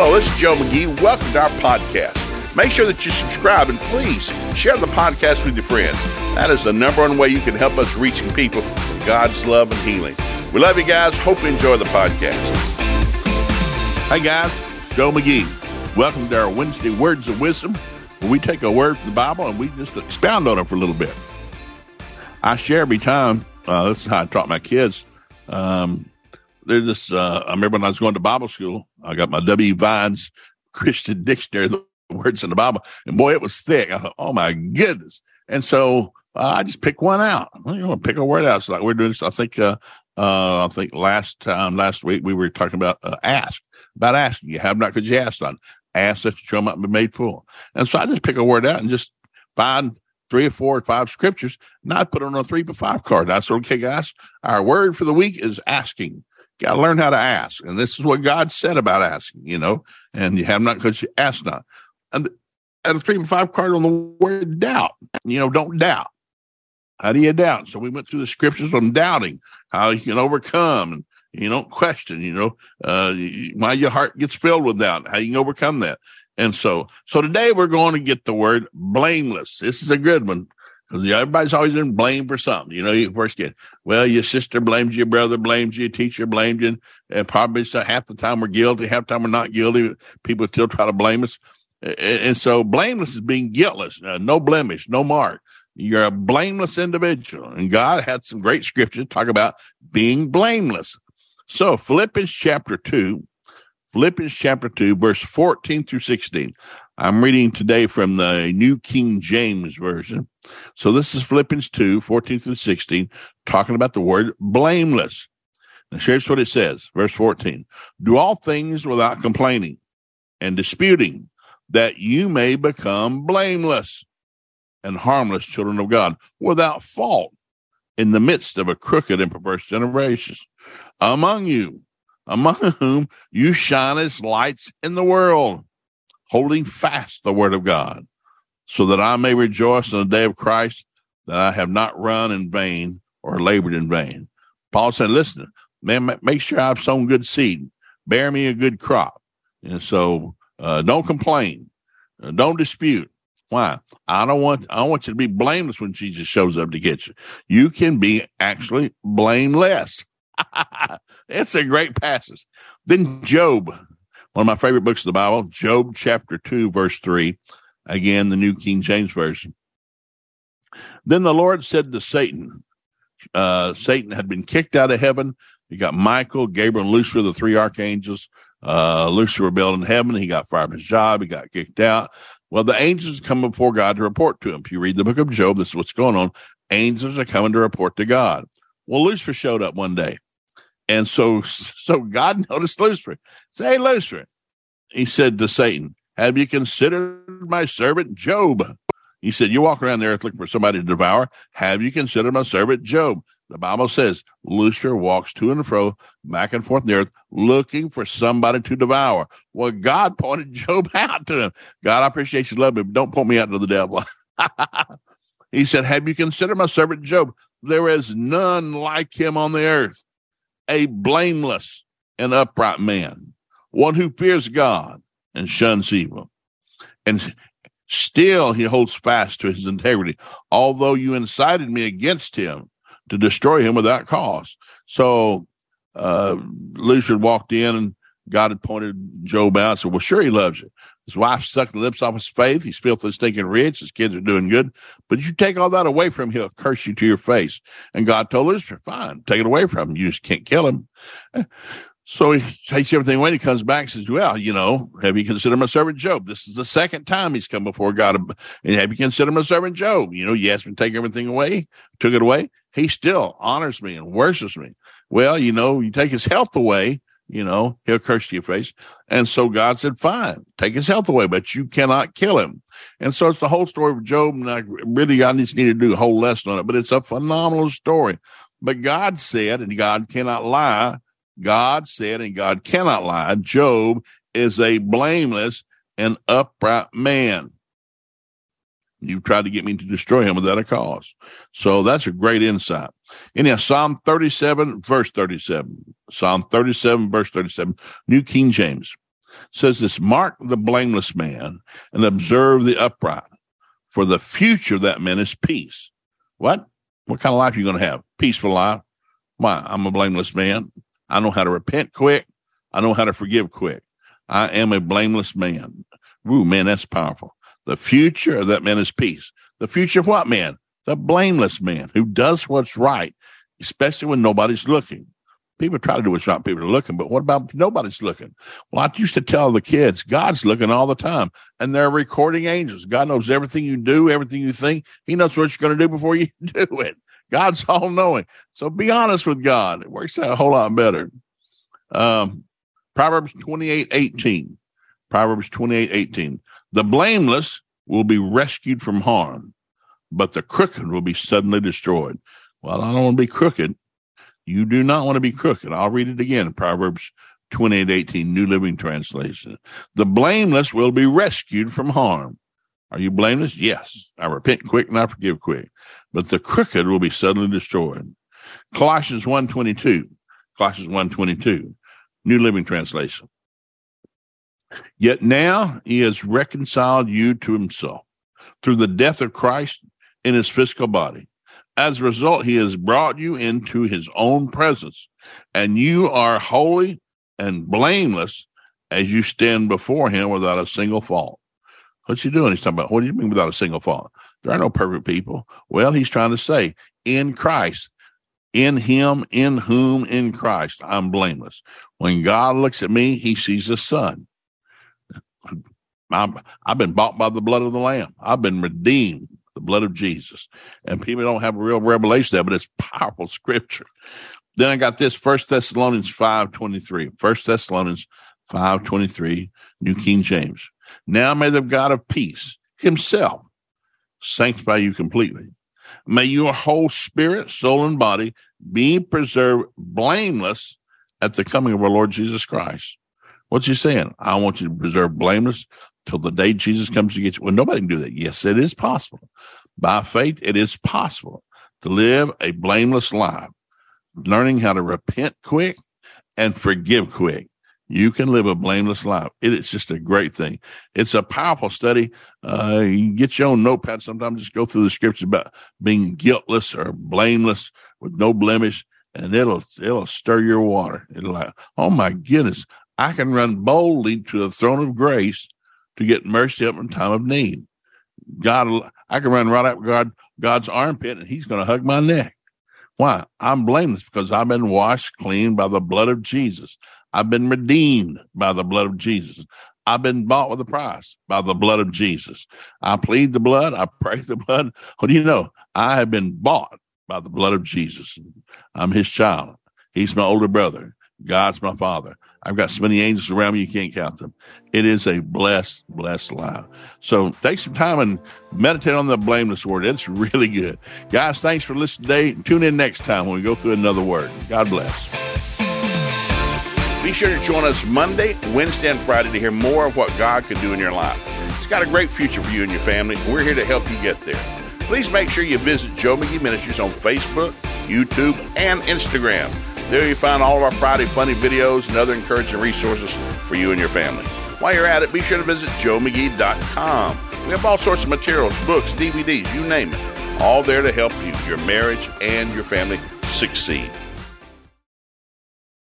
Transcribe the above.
Hello, this is Joe McGee. Welcome to our podcast. Make sure that you subscribe and please share the podcast with your friends. That is the number one way you can help us reaching people with God's love and healing. We love you guys. Hope you enjoy the podcast. Hey guys. Joe McGee. Welcome to our Wednesday Words of Wisdom, where we take a word from the Bible and we just expound on it for a little bit. I share every time. Uh, this is how I taught my kids. Um, there's this. Uh, I remember when I was going to Bible school. I got my W. Vines Christian Dictionary, the words in the Bible, and boy, it was thick. I thought, oh my goodness! And so uh, I just pick one out. Well, you know, pick a word out. So like we're doing this. I think. Uh, uh, I think last time, last week, we were talking about uh, ask, about asking. You have not because you asked on. Ask that your might be made full. And so I just pick a word out and just find three or four or five scriptures, not put it on a three by five card. I said, okay, guys, our word for the week is asking. Got to learn how to ask. And this is what God said about asking, you know, and you have not because you ask not. And, and a three and five card on the word doubt, you know, don't doubt. How do you doubt? So we went through the scriptures on doubting, how you can overcome and you don't question, you know, uh, why your heart gets filled with doubt, how you can overcome that. And so, so today we're going to get the word blameless. This is a good one because everybody's always been blamed for something. You know, you first get, well, your sister blames you, brother blames you, teacher blames you, and probably so half the time we're guilty, half the time we're not guilty. People still try to blame us. And so blameless is being guiltless, uh, no blemish, no mark. You're a blameless individual. And God had some great scriptures talk about being blameless. So Philippians chapter 2, Philippians chapter 2, verse 14 through 16. I'm reading today from the New King James Version. So this is Philippians 2, 14 through 16, talking about the word blameless. Now here's what it says, verse 14. Do all things without complaining and disputing, that you may become blameless and harmless children of God without fault in the midst of a crooked and perverse generation among you, among whom you shine as lights in the world, holding fast the word of God, so that I may rejoice in the day of Christ that I have not run in vain or labored in vain. Paul said, listen, man, make sure I've sown good seed, bear me a good crop. And so, uh, don't complain. Uh, don't dispute. Why? I don't want I want you to be blameless when Jesus shows up to get you. You can be actually blameless. it's a great passage. Then Job, one of my favorite books of the Bible, Job chapter 2, verse 3. Again, the New King James Version. Then the Lord said to Satan, uh, Satan had been kicked out of heaven. He got Michael, Gabriel, and Lucifer, the three archangels. Uh, Lucifer rebelled in heaven. He got fired from his job. He got kicked out. Well, the angels come before God to report to him. If you read the book of Job, this is what's going on. Angels are coming to report to God. Well, Lucifer showed up one day. And so, so God noticed Lucifer. Say, Lucifer. He said to Satan, have you considered my servant Job? He said, you walk around the earth looking for somebody to devour. Have you considered my servant Job? The Bible says Lucifer walks to and fro, back and forth in the earth, looking for somebody to devour. Well, God pointed Job out to him. God, I appreciate you love me, but don't point me out to the devil. he said, Have you considered my servant Job? There is none like him on the earth, a blameless and upright man, one who fears God and shuns evil. And still he holds fast to his integrity, although you incited me against him to destroy him without cause. So uh, walked in and God had pointed Job out and said, Well, sure, he loves you. His wife sucked the lips off his faith. He's filthy, stinking rich. His kids are doing good. But you take all that away from him, he'll curse you to your face. And God told Lucifer, Fine, take it away from him. You just can't kill him. So he takes everything away. He comes back and says, Well, you know, have you considered my servant Job? This is the second time he's come before God. And have you considered my servant Job? You know, you asked me to take everything away, took it away. He still honors me and worships me. Well, you know, you take his health away, you know, he'll curse your face. And so God said, Fine, take his health away, but you cannot kill him. And so it's the whole story of Job. And I really, I just need to do a whole lesson on it, but it's a phenomenal story. But God said, and God cannot lie God said, and God cannot lie, Job is a blameless and upright man. You've tried to get me to destroy him without a cause. So that's a great insight. Anyhow, Psalm 37, verse 37. Psalm 37, verse 37, New King James. says this mark the blameless man and observe the upright. For the future of that man is peace. What? What kind of life are you going to have? Peaceful life. Why? I'm a blameless man. I know how to repent quick. I know how to forgive quick. I am a blameless man. Ooh, man, that's powerful. The future of that man is peace. The future of what man? The blameless man who does what's right, especially when nobody's looking. People try to do what's right. People are looking, but what about nobody's looking? Well, I used to tell the kids, God's looking all the time, and they're recording angels. God knows everything you do, everything you think. He knows what you're going to do before you do it. God's all knowing. So be honest with God. It works out a whole lot better. Um, Proverbs 28, 18. Proverbs 28, 18. The blameless will be rescued from harm, but the crooked will be suddenly destroyed. Well, I don't want to be crooked. You do not want to be crooked. I'll read it again. Proverbs 28, 18, New Living Translation. The blameless will be rescued from harm. Are you blameless? Yes. I repent quick and I forgive quick. But the crooked will be suddenly destroyed. Colossians 1.22. Colossians 1.22. New Living Translation. Yet now he has reconciled you to himself through the death of Christ in his physical body. As a result, he has brought you into his own presence, and you are holy and blameless as you stand before him without a single fault. What's he doing? He's talking about, what do you mean without a single fault? There are no perfect people. Well, he's trying to say, in Christ, in him, in whom, in Christ, I'm blameless. When God looks at me, he sees the son. i have been bought by the blood of the Lamb. I've been redeemed, the blood of Jesus. And people don't have a real revelation there, but it's powerful scripture. Then I got this First Thessalonians 5.23. First Thessalonians 5.23, New King James. Now may the God of peace himself sanctify you completely. May your whole spirit, soul, and body be preserved blameless at the coming of our Lord Jesus Christ. What's he saying? I want you to preserve blameless till the day Jesus comes to get you. Well, nobody can do that. Yes, it is possible. By faith, it is possible to live a blameless life, learning how to repent quick and forgive quick you can live a blameless life. It is just a great thing. It's a powerful study. Uh, you get your own notepad sometimes, just go through the scriptures about being guiltless or blameless with no blemish, and it'll, it'll stir your water. It'll like, oh my goodness, I can run boldly to the throne of grace to get mercy up in time of need. God, I can run right up God, God's armpit and he's going to hug my neck. Why? I'm blameless because I've been washed clean by the blood of Jesus. I've been redeemed by the blood of Jesus. I've been bought with a price by the blood of Jesus. I plead the blood. I pray the blood. What do you know? I have been bought by the blood of Jesus. I'm his child. He's my older brother. God's my father. I've got so many angels around me, you can't count them. It is a blessed, blessed life. So take some time and meditate on the blameless word. It's really good. Guys, thanks for listening today. Tune in next time when we go through another word. God bless. Be sure to join us Monday, Wednesday, and Friday to hear more of what God can do in your life. He's got a great future for you and your family, and we're here to help you get there. Please make sure you visit Joe McGee Ministries on Facebook, YouTube, and Instagram. There you find all of our Friday funny videos and other encouraging resources for you and your family. While you're at it, be sure to visit joemcgee.com. We have all sorts of materials, books, DVDs, you name it, all there to help you, your marriage, and your family succeed.